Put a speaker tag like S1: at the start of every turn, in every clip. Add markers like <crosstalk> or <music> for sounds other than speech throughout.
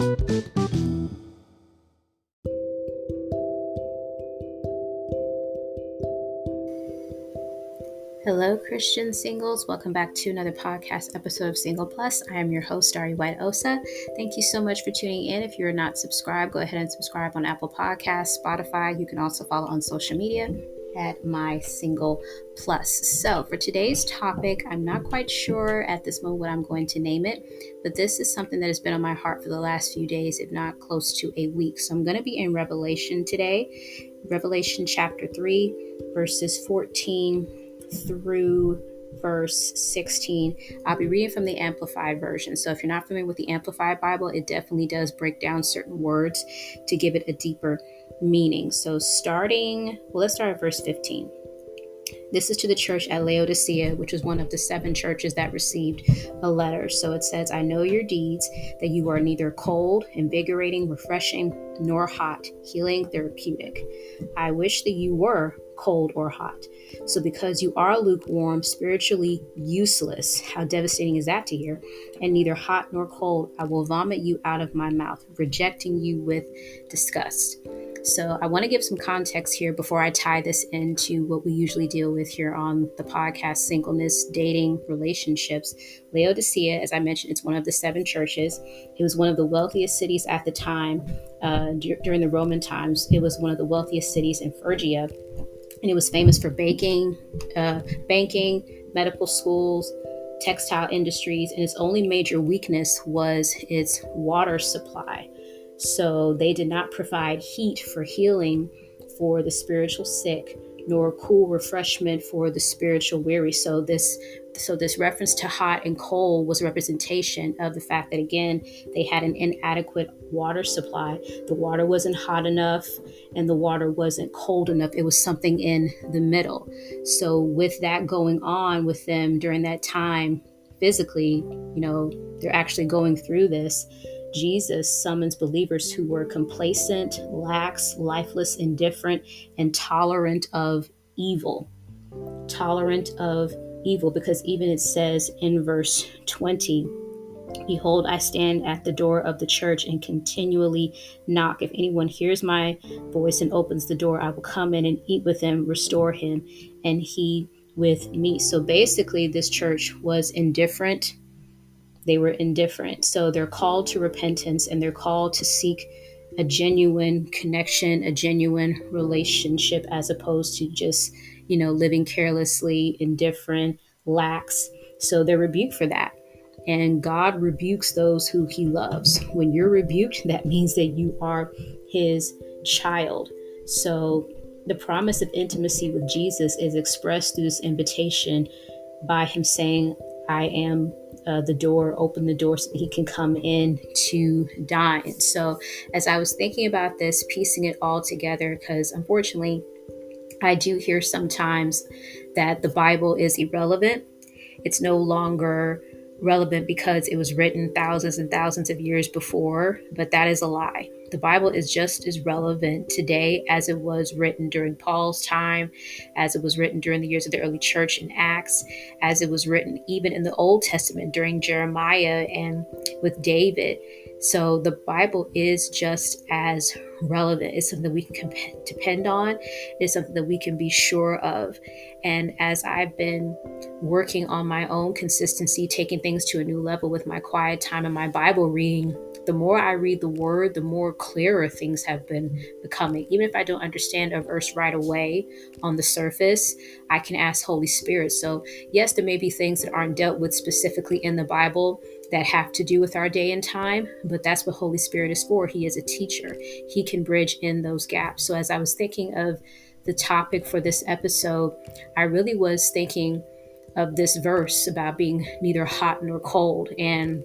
S1: Hello, Christian singles. Welcome back to another podcast episode of Single Plus. I am your host, Dari White Osa. Thank you so much for tuning in. If you're not subscribed, go ahead and subscribe on Apple Podcasts, Spotify. You can also follow on social media at my single plus. So, for today's topic, I'm not quite sure at this moment what I'm going to name it, but this is something that has been on my heart for the last few days, if not close to a week. So, I'm going to be in Revelation today, Revelation chapter 3, verses 14 through verse 16. I'll be reading from the Amplified Version. So if you're not familiar with the Amplified Bible, it definitely does break down certain words to give it a deeper meaning. So starting, well, let's start at verse 15. This is to the church at Laodicea, which was one of the seven churches that received a letter. So it says, I know your deeds, that you are neither cold, invigorating, refreshing, nor hot, healing, therapeutic. I wish that you were cold or hot. So, because you are lukewarm, spiritually useless, how devastating is that to hear? And neither hot nor cold, I will vomit you out of my mouth, rejecting you with disgust. So, I want to give some context here before I tie this into what we usually deal with here on the podcast singleness, dating, relationships. Laodicea, as I mentioned, it's one of the seven churches. It was one of the wealthiest cities at the time uh, d- during the Roman times. It was one of the wealthiest cities in Phrygia and it was famous for baking, uh, banking, medical schools, textile industries, and its only major weakness was its water supply. So they did not provide heat for healing for the spiritual sick, nor cool refreshment for the spiritual weary. So this so this reference to hot and cold was a representation of the fact that again they had an inadequate water supply. The water wasn't hot enough and the water wasn't cold enough. It was something in the middle. So with that going on with them during that time physically you know they're actually going through this Jesus summons believers who were complacent, lax, lifeless, indifferent, and tolerant of evil. Tolerant of evil because even it says in verse 20 Behold, I stand at the door of the church and continually knock. If anyone hears my voice and opens the door, I will come in and eat with him, restore him, and he with me. So basically, this church was indifferent. They were indifferent. So they're called to repentance and they're called to seek a genuine connection, a genuine relationship, as opposed to just you know, living carelessly, indifferent, lax. So they're rebuked for that. And God rebukes those who he loves. When you're rebuked, <laughs> that means that you are his child. So the promise of intimacy with Jesus is expressed through this invitation by him saying, I am uh, the door, open the door so that he can come in to dine. So, as I was thinking about this, piecing it all together, because unfortunately, I do hear sometimes that the Bible is irrelevant. It's no longer relevant because it was written thousands and thousands of years before, but that is a lie. The Bible is just as relevant today as it was written during Paul's time, as it was written during the years of the early church in Acts, as it was written even in the Old Testament during Jeremiah and with David. So the Bible is just as relevant. It's something we can depend on. It's something that we can be sure of. And as I've been working on my own consistency, taking things to a new level with my quiet time and my Bible reading, the more I read the word, the more clearer things have been becoming. Even if I don't understand a verse right away on the surface, I can ask Holy Spirit. So, yes, there may be things that aren't dealt with specifically in the Bible that have to do with our day and time, but that's what Holy Spirit is for. He is a teacher, He can bridge in those gaps. So, as I was thinking of the topic for this episode, I really was thinking of this verse about being neither hot nor cold. And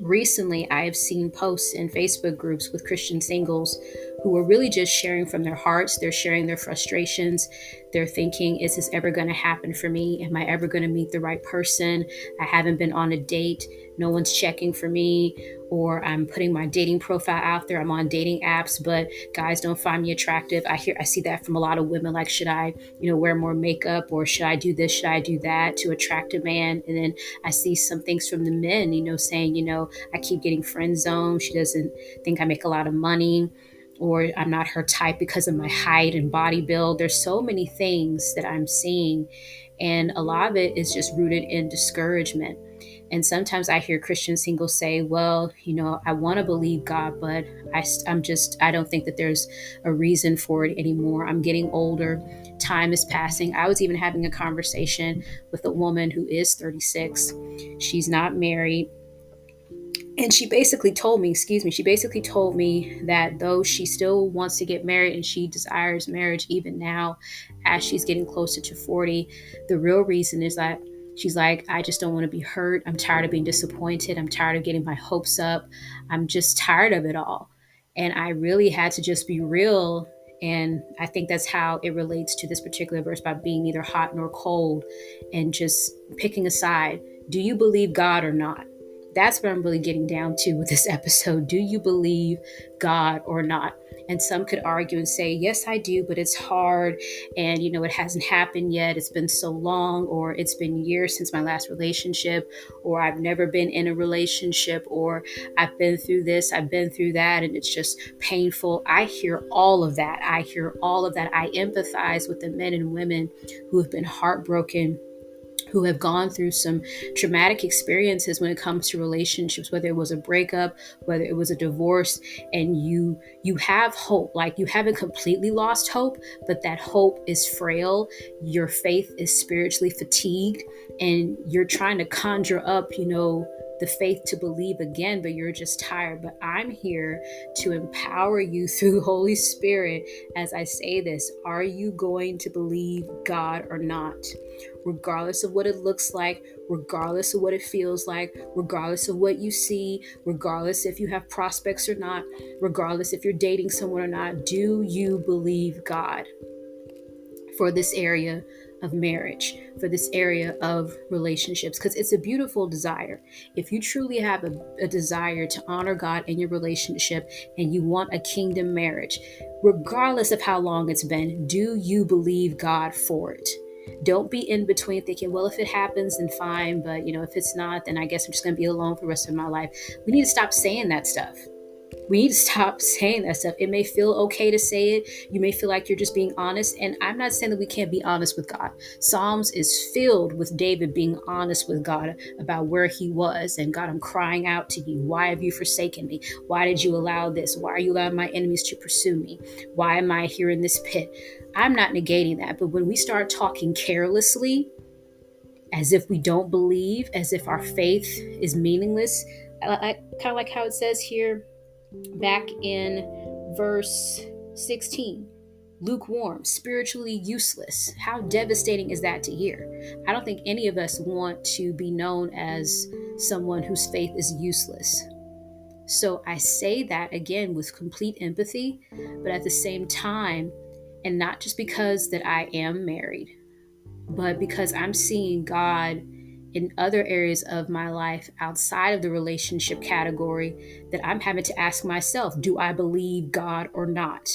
S1: recently, I have seen posts in Facebook groups with Christian singles who are really just sharing from their hearts. They're sharing their frustrations. They're thinking, is this ever going to happen for me? Am I ever going to meet the right person? I haven't been on a date no one's checking for me or I'm putting my dating profile out there. I'm on dating apps, but guys don't find me attractive. I hear I see that from a lot of women like should I, you know, wear more makeup or should I do this, should I do that to attract a man? And then I see some things from the men, you know, saying, you know, I keep getting friend zoned. She doesn't think I make a lot of money or I'm not her type because of my height and body build. There's so many things that I'm seeing and a lot of it is just rooted in discouragement. And sometimes I hear Christian singles say, well, you know, I want to believe God, but I, I'm just, I don't think that there's a reason for it anymore. I'm getting older. Time is passing. I was even having a conversation with a woman who is 36. She's not married. And she basically told me, excuse me, she basically told me that though she still wants to get married and she desires marriage even now as she's getting closer to 40, the real reason is that She's like, I just don't want to be hurt. I'm tired of being disappointed. I'm tired of getting my hopes up. I'm just tired of it all. And I really had to just be real. And I think that's how it relates to this particular verse by being neither hot nor cold and just picking a side. Do you believe God or not? That's what I'm really getting down to with this <laughs> episode. Do you believe God or not? And some could argue and say, yes, I do, but it's hard. And, you know, it hasn't happened yet. It's been so long, or it's been years since my last relationship, or I've never been in a relationship, or I've been through this, I've been through that, and it's just painful. I hear all of that. I hear all of that. I empathize with the men and women who have been heartbroken who have gone through some traumatic experiences when it comes to relationships whether it was a breakup whether it was a divorce and you you have hope. Like you haven't completely lost hope but that hope is frail. Your faith is spiritually fatigued and you're trying to conjure up you know the faith to believe again, but you're just tired. But I'm here to empower you <laughs> through Holy Spirit as I say this. Are you going to believe God or not? Regardless of what it looks like, regardless of what it feels like, regardless of what you see, regardless if you have prospects or not, regardless if you're dating someone or not, do you believe God for this area of marriage, for this area of relationships, because it's a beautiful desire. If you truly have a, a, desire to honor God in your relationship and you want a kingdom marriage, regardless of how long it's been, do you believe God for it? Don't be in between thinking, well, if it happens, then fine. But, you know, if it's not, then I guess I'm just going to be alone for the rest of my life. We need to stop saying that stuff we need to stop saying that stuff. It may feel okay to say it. You may feel like you're just being honest. And I'm not saying that we can't be honest with God. Psalms is filled with David being honest with God about where he was. And God, I'm crying out to you. Why have you forsaken me? Why did you allow this? Why are you allowing my enemies to pursue me? Why am I here in this pit? I'm not negating that. But when we start talking carelessly, as if we don't believe, as if our faith is meaningless, I, I kind of like how it says here back in verse 16 lukewarm, spiritually useless. How devastating is that to hear? I don't think any of us want to be known as someone whose faith is useless. So I say that again with complete empathy, but at the same time, and not just because that I am married, but because I'm seeing God in other areas of my life outside of the relationship category that I'm having to ask myself do I believe God or not?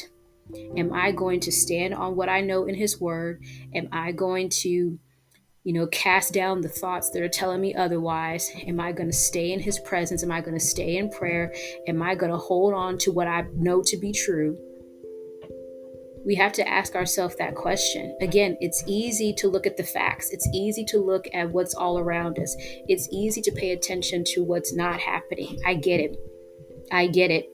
S1: Am I going to stand on what I know in His Word? Am I going to, you know, cast down the thoughts that are telling me otherwise? Am I going to stay in His presence? Am I going to stay in prayer? Am I going to hold on to what I know to be true? We have to ask ourselves that question. Again, it's easy to look at the facts, it's easy to look at what's all around us, it's easy to pay attention to what's not happening. I get it. I get it.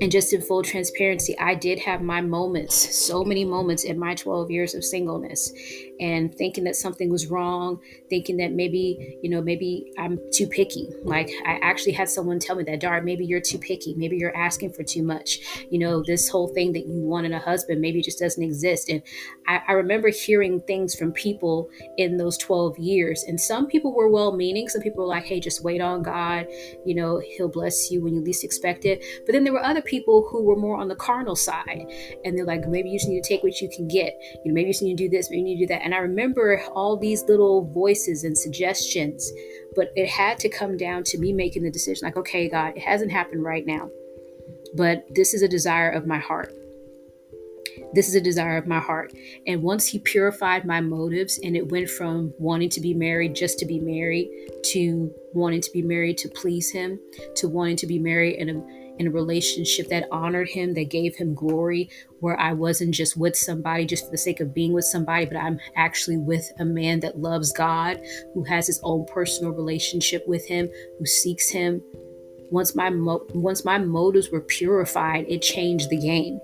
S1: And just in full transparency, I did have my moments, so many moments in my 12 years of singleness and thinking that something was wrong, thinking that maybe, you know, maybe I'm too picky. Like I actually had someone tell me that, Dar, maybe you're too picky. Maybe you're asking for too much. You know, this whole thing that you want in a husband maybe just doesn't exist. And I, I remember hearing things from people in those 12 years. And some people were well meaning. Some people were like, hey, just wait on God. You know, He'll bless you when you least expect it. But then there were other people who were more on the carnal side. And they're like, maybe you just need to take what you can get. You know, maybe you just need to do this, maybe you need to do that And I remember all these little voices and suggestions, but it had to come down to me making the decision like, okay, God, it hasn't happened right now, but this is a desire of my heart. This is a desire of my heart. And once he purified my motives and it went from wanting to be married just to be married to wanting to be married to please him to wanting to be married in a in a relationship that honored him, that gave him glory, where I wasn't just with somebody just for the sake of being with somebody, but I'm actually with a man that loves God, who has his own personal relationship with him, who seeks him. Once my mo- once my motives were purified, it changed the game.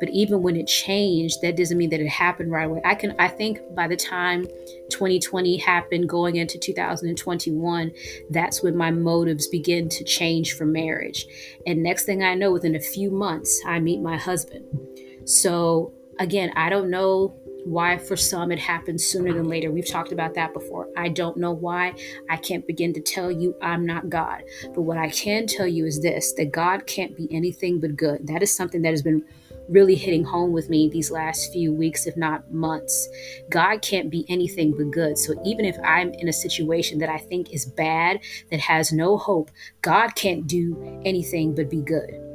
S1: But even when it changed, that doesn't mean that it happened right away. I can I think by the time 2020 happened going into 2021, that's when my motives begin to change for marriage. And next thing I know, within a few months, I meet my husband. So again, I don't know why for some it happens sooner than later. We've talked about that before. I don't know why. I can't begin to tell you I'm not God. But what I can tell you is this that God can't be anything but good. That is something that has been really hitting home with me these last few weeks, if not months. God can't be anything but good. So even if I'm in a situation that I think is bad, that has no hope, God can't do anything but be good.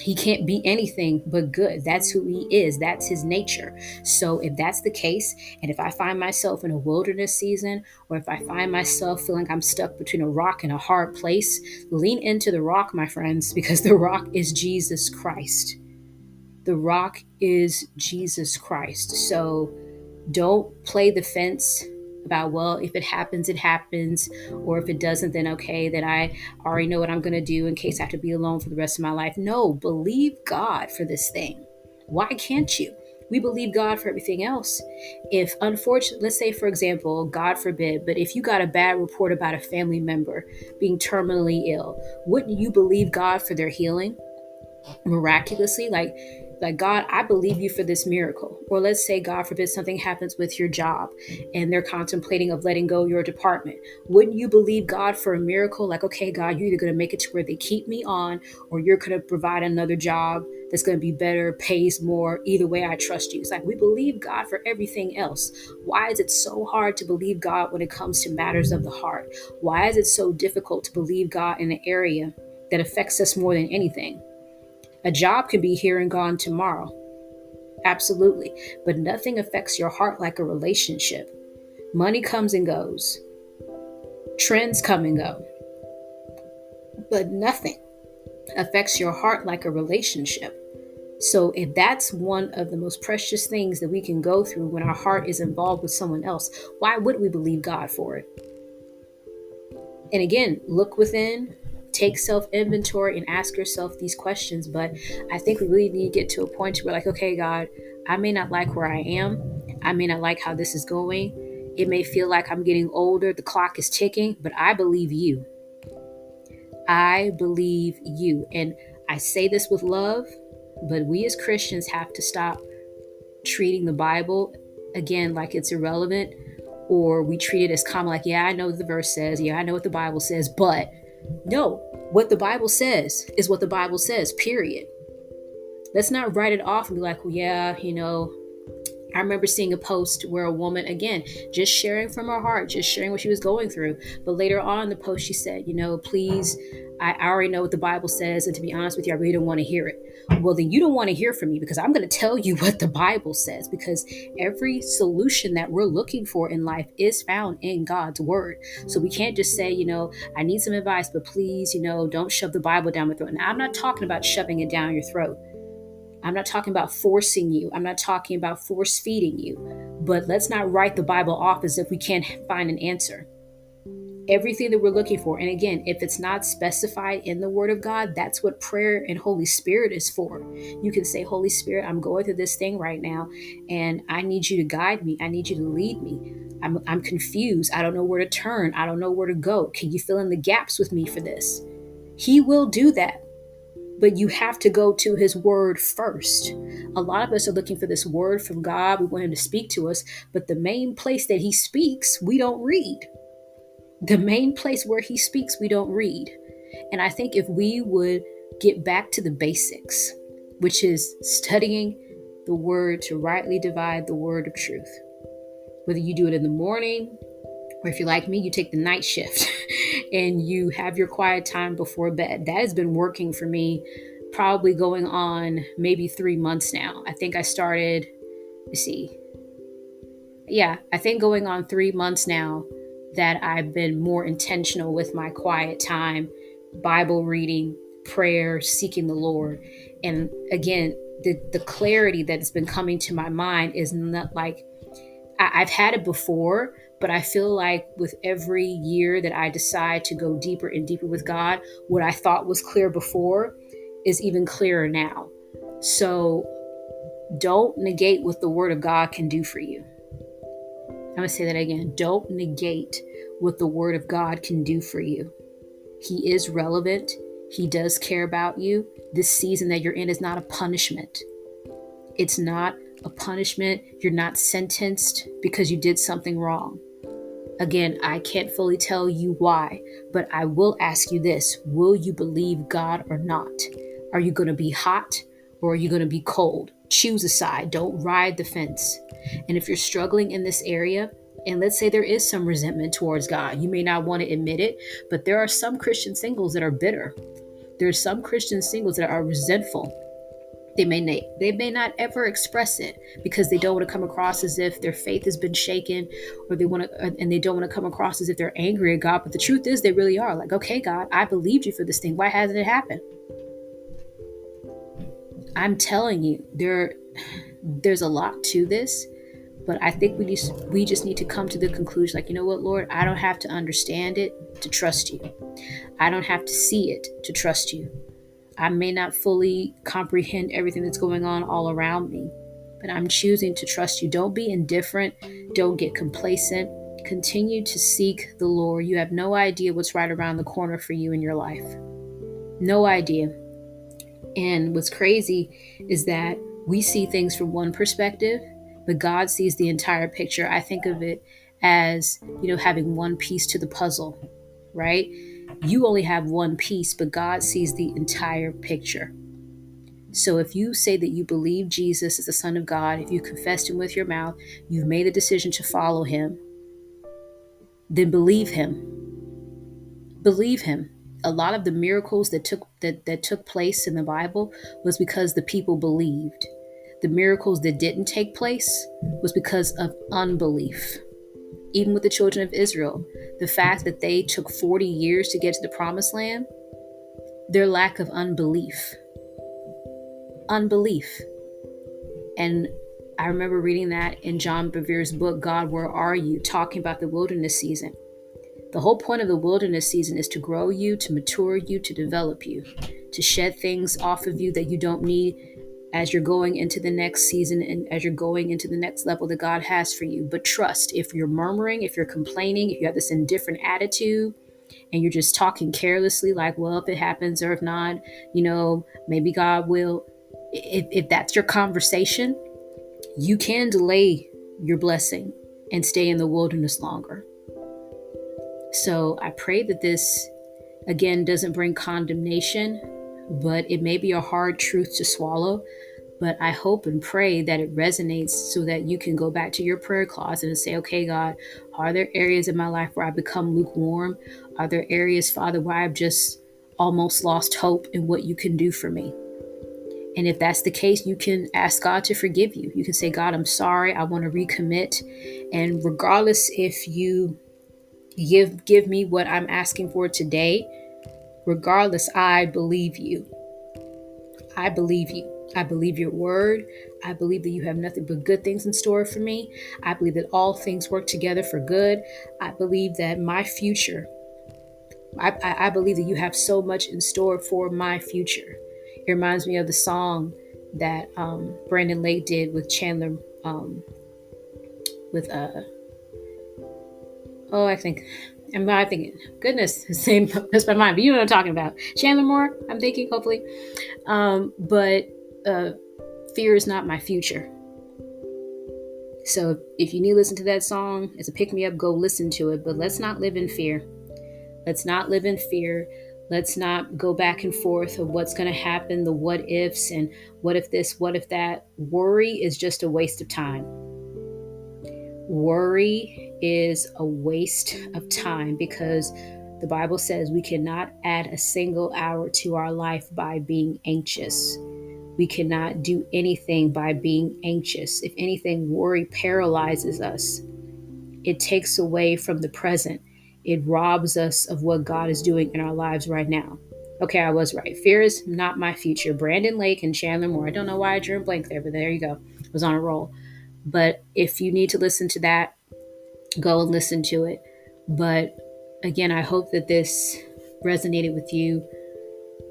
S1: He can't be anything but good. That's who he is. That's his nature. So, if that's the case, and if I find myself in a wilderness season, or if I find myself feeling I'm stuck between a rock and a hard place, lean into the rock, my friends, because <laughs> the rock is Jesus Christ. The rock is Jesus Christ. So don't play the fence about, well, if it happens, it happens. Or if it doesn't, then okay, then I already know what I'm going to do in case I have to be alone for the rest of my life. No, believe God for this thing. Why can't you? We believe God for everything else. If unfortunately, let's say, for example, God forbid, but if you got a bad report about a family member being terminally ill, wouldn't you believe God for their healing miraculously? Like, like god i believe you for this miracle. Or let's say god forbid something happens with your job and they're contemplating of letting go your department. Wouldn't you believe god for a miracle? Like okay god you're either going to make it to where they keep me on or you're going to provide another job that's going to be better pays more. Either way i trust you. It's like we believe god for everything else. Why is it so hard to believe god when it comes to matters of the heart? Why is it so difficult to believe god in an area that affects us more than anything a job can be here and gone tomorrow. Absolutely. But nothing affects your heart like a relationship. Money comes and goes, trends come and go. But nothing affects your heart like a relationship. So, if that's one of the most precious things that we can go through when our heart is involved with someone else, why would we believe God for it? And again, look within, take self inventory and ask yourself these questions. But I think we really need to get to a point where, like, okay, God, I may not like where I am. I may not like how this is going. It may feel like I'm getting older, the clock is ticking, but I believe you. I believe you. And I say this with love, but we as Christians have to stop treating the Bible again like it's irrelevant or we treat it as common like yeah i know the verse says yeah i know what the bible says but no, what the Bible says is what the Bible says, period. Let's not write it off and be like, well, yeah, you know, I remember seeing a post where a woman, again, just sharing from her heart, just sharing what she was going through. But later on in the post, she said, you know, please, I already know what the Bible says. And to be honest with you, I really don't want to hear it. Well, then you don't want to hear from me because I'm going to tell you what the Bible says because every solution that we're looking for in life is found in God's word. So we can't just say, you know, I need some advice, but please, you know, don't shove the Bible down my throat. And I'm not talking about shoving it down your throat. I'm not talking about forcing you. I'm not talking about force feeding you. But let's not write the Bible off as if we can't find an answer. Everything that we're looking for, and again, if it's not specified in the Word of God, that's what prayer and Holy Spirit is for. You can say, Holy Spirit, I'm going through this thing right now, and I need you to guide me. I need you to lead me. I'm, I'm confused. I don't know where to turn. I don't know where to go. Can you fill in the gaps with me for this? He will do that but you have to go to his word first. A lot of us are looking for this word from God. We want him to speak to us, but the main place that he speaks, we don't read. The main place where he speaks, we don't read. And I think if we would get back to the basics, which is studying the word to rightly divide the word of truth, Whether you do it in the morning, or if you're like me, you take the night shift <laughs> and you have your quiet time before bed. That has been working for me probably going on maybe three months now. I think I started, let's see. Yeah, I think going on three months now that I've been more intentional with my quiet time, Bible reading, prayer, seeking the Lord. And again, the, the clarity that has been coming to my mind is not like I, I've had it before, but I feel like with every year that I decide to go deeper and deeper with God, what I thought was clear before is even clearer now. So don't negate what the Word of God can do for you. I'm to say that again. Don't negate what the Word of God can do for you. He is relevant, He does care about you. This season that you're in is not a punishment. It's not a punishment. You're not sentenced because you did something wrong. Again, I can't fully tell you why, but I will ask you this Will you believe God or not? Are you going to be hot or are you going to be cold? Choose a side. Don't ride the fence. And if you're struggling in this area, and let's say there is some resentment towards God, you may not want to admit it, but there are some Christian singles that are bitter. There are some Christian singles that are resentful. They may not, they may not ever express it because they don't want to come across as if their faith has been shaken or they want to uh, and they don't want to come across as if they're angry at God. But the truth is they really are. Like okay God I believed you for this thing. Why hasn't it happened? I'm telling you there there's a lot to this but I think we just we just need to come to the conclusion like you know what Lord I don't have to understand it to trust you I don't have to see it to trust you I may not fully comprehend everything that's going on all around me, but I'm choosing to trust you. Don't be indifferent. Don't get complacent. Continue to seek the Lord. You have no idea what's right around the corner for you in your life. No idea. And what's crazy is that we see things from one perspective, but God sees the entire picture. I think of it as, you know, having one piece to the puzzle, right? you only have one piece, but God sees the entire picture. So if you say that you believe Jesus is the Son of God, if you confessed him with your mouth, you've made a decision to follow him, then believe him. Believe him. A lot of the miracles that took that, that took place in the Bible was because the people believed. The miracles that didn't take place was because of unbelief even with the children of Israel, the fact that they took 40 years to get to the promised land, their lack of unbelief. Unbelief. And I remember reading that in John Bevere's book, God, Where Are You? talking about the wilderness season. The whole point of the wilderness season is to grow you, to mature you, to develop you, to shed things off of you that you don't need as you're going into the next season and as you're going into the next level that God has for you. But trust, if you're murmuring, if you're complaining, if you have this indifferent attitude, and you're just talking carelessly, like, well, if it happens or if not, you know, maybe God will. If, if that's your conversation, you can delay your blessing and stay in the wilderness longer. So I pray that this, again, doesn't bring condemnation but it may be a hard truth to swallow. But I hope and pray that it resonates so that you can go back to your prayer closet and say, okay, God, are there areas in my life where I become lukewarm? Are there areas, Father, where I've just almost lost hope in what you can do for me? And if that's the case, you can ask God to forgive you. You can say, God, I'm sorry. I want to recommit. And regardless if you give give me what I'm asking for today, Regardless, I believe you. I believe you. I believe your word. I believe that you have nothing but good things in store for me. I believe that all things work together for good. I believe that my future, I, I, I believe that you have so much in store for my future. It reminds me of the song that um, Brandon Lake did with Chandler, um, with, uh, oh, I think and I thinking, goodness, <laughs> same that's my mind. But you know what I'm talking about. Chandler Moore, I'm thinking, hopefully. Um, but uh, fear is not my future. So if you need to listen to that song as a pick me up, go listen to it. But let's not live in fear. Let's not live in fear. Let's not go back and forth of what's going to happen, the what ifs, and what if this, what if that. Worry is just a waste of time worry is a waste of time because the Bible says we cannot add a single hour to our life by being anxious. We cannot do anything by being anxious. If anything, worry paralyzes us. It takes away from the present. It robs us of what God is doing in our lives right now. Okay, I was right. Fear is not my future. Brandon Lake and Chandler Moore. I don't know why I drew a blank there, but there you go. I was on a roll. But if you need to listen to that, go and listen to it. But again, I hope that this resonated with you,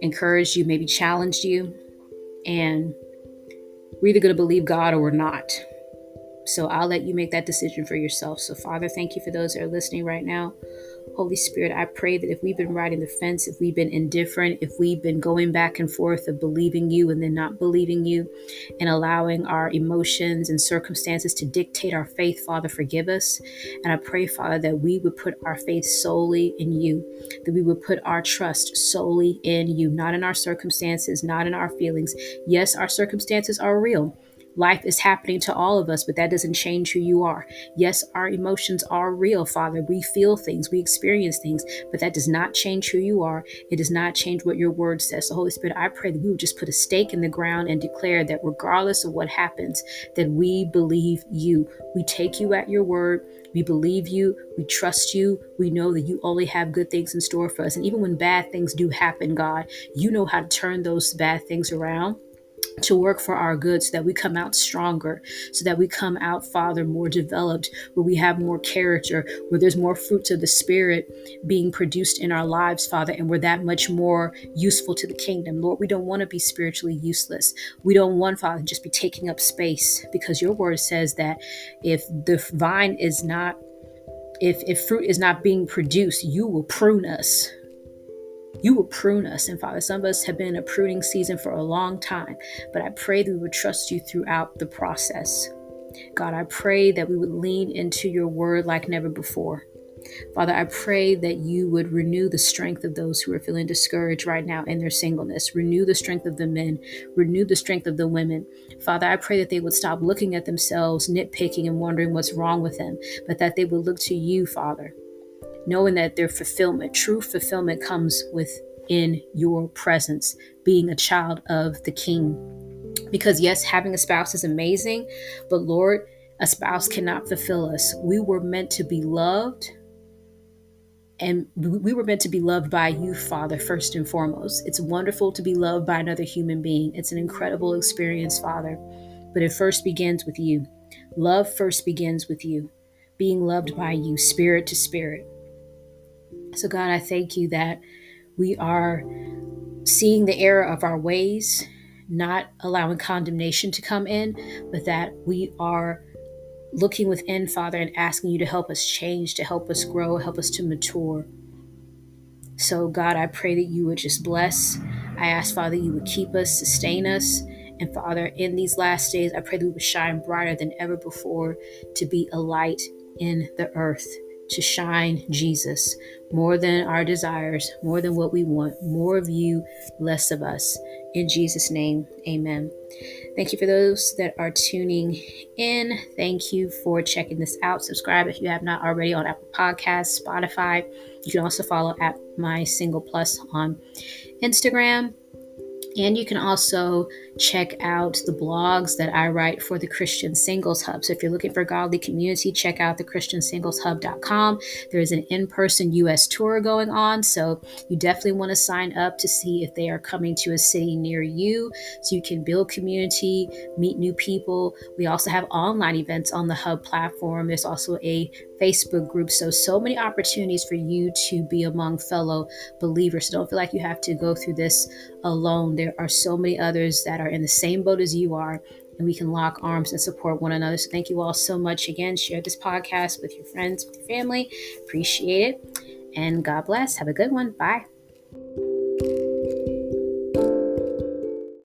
S1: encouraged you, maybe challenged you. And we're either going to believe God or we're not. So I'll let you make that decision for yourself. So, Father, thank you for those that are listening right now. Holy Spirit, I pray that if we've been riding the fence, if we've been indifferent, if we've been going back and forth of believing you and then not believing you, and allowing our emotions and circumstances to dictate our faith, Father, forgive us. And I pray, Father, that we would put our faith solely in you, that we would put our trust solely in you, not in our circumstances, not in our feelings. Yes, our circumstances are real. Life is happening to all of us, but that doesn't change who you are. Yes, our emotions are real, Father. We feel things, we experience things, but that does not change who you are. It does not change what your word says. So, Holy Spirit, I pray that we would just put a stake in the ground and declare that regardless of what happens, that we believe you. We take you at your word. We believe you. We trust you. We know that you only have good things in store for us. And even when bad things do happen, God, you know how to turn those bad things around to work for our good so that we come out stronger, so that we come out, Father, more developed, where we have more character, where there's more fruits of the Spirit being produced in our lives, Father, and we're that much more useful to the kingdom. Lord, we don't want to be spiritually useless. We don't want, Father, just be taking up space because your word says that if the vine is not if, if fruit is not being produced, you will prune us you will prune us. And Father, some of us have been in a pruning season for a long time, but I pray that we would trust you throughout the process. God, I pray that we would lean into your word like never before. Father, I pray that you would renew the strength of those who are feeling discouraged right now in their singleness. Renew the strength of the men. Renew the strength of the women. Father, I pray that they would stop looking at themselves, nitpicking, and wondering what's wrong with them, but that they would look to you, Father, knowing that their fulfillment, true fulfillment, comes within your presence, being a child of the King. Because, yes, having a spouse is amazing, but Lord, a spouse cannot fulfill us. We were meant to be loved, and we were meant to be loved by you, Father, first and foremost. It's wonderful to be loved by another human being, it's an incredible experience, Father, but it first begins with you. Love first begins with you, being loved by you, spirit to spirit. So, God, I thank you that we are seeing the error of our ways, not allowing condemnation to come in, but that we are looking within, Father, and asking you to help us change, to help us grow, help us to mature. So, God, I pray that you would just bless. I ask, Father, you would keep us, sustain us. And Father, in these last days, I pray that we would shine brighter than ever before to be a light in the earth to shine Jesus more than our desires, more than what we want, more of you, less of us. In Jesus' name, amen. Thank you for those that are tuning in. Thank you for checking this out. Subscribe if you have not already on Apple Podcasts, Spotify. You can also follow at my single plus on Instagram. And you can also check out the blogs that I write for the Christian Singles Hub. So if you're looking for godly community, check out the ChristianSinglesHub.com. There is an in-person US tour going on, so you definitely want to sign up to see if they are coming to a city near you so you can build community, meet new people. We also have online events on the Hub platform. There's also a Facebook group. So, so many opportunities for you to be among fellow believers. So, don't feel like you have to go through this alone. There are so many others that are in the same boat as you are, and we can lock arms and support one another. So, thank you all so much again. Share this podcast with your friends, with your family. Appreciate it. And God bless. Have a good one. Bye.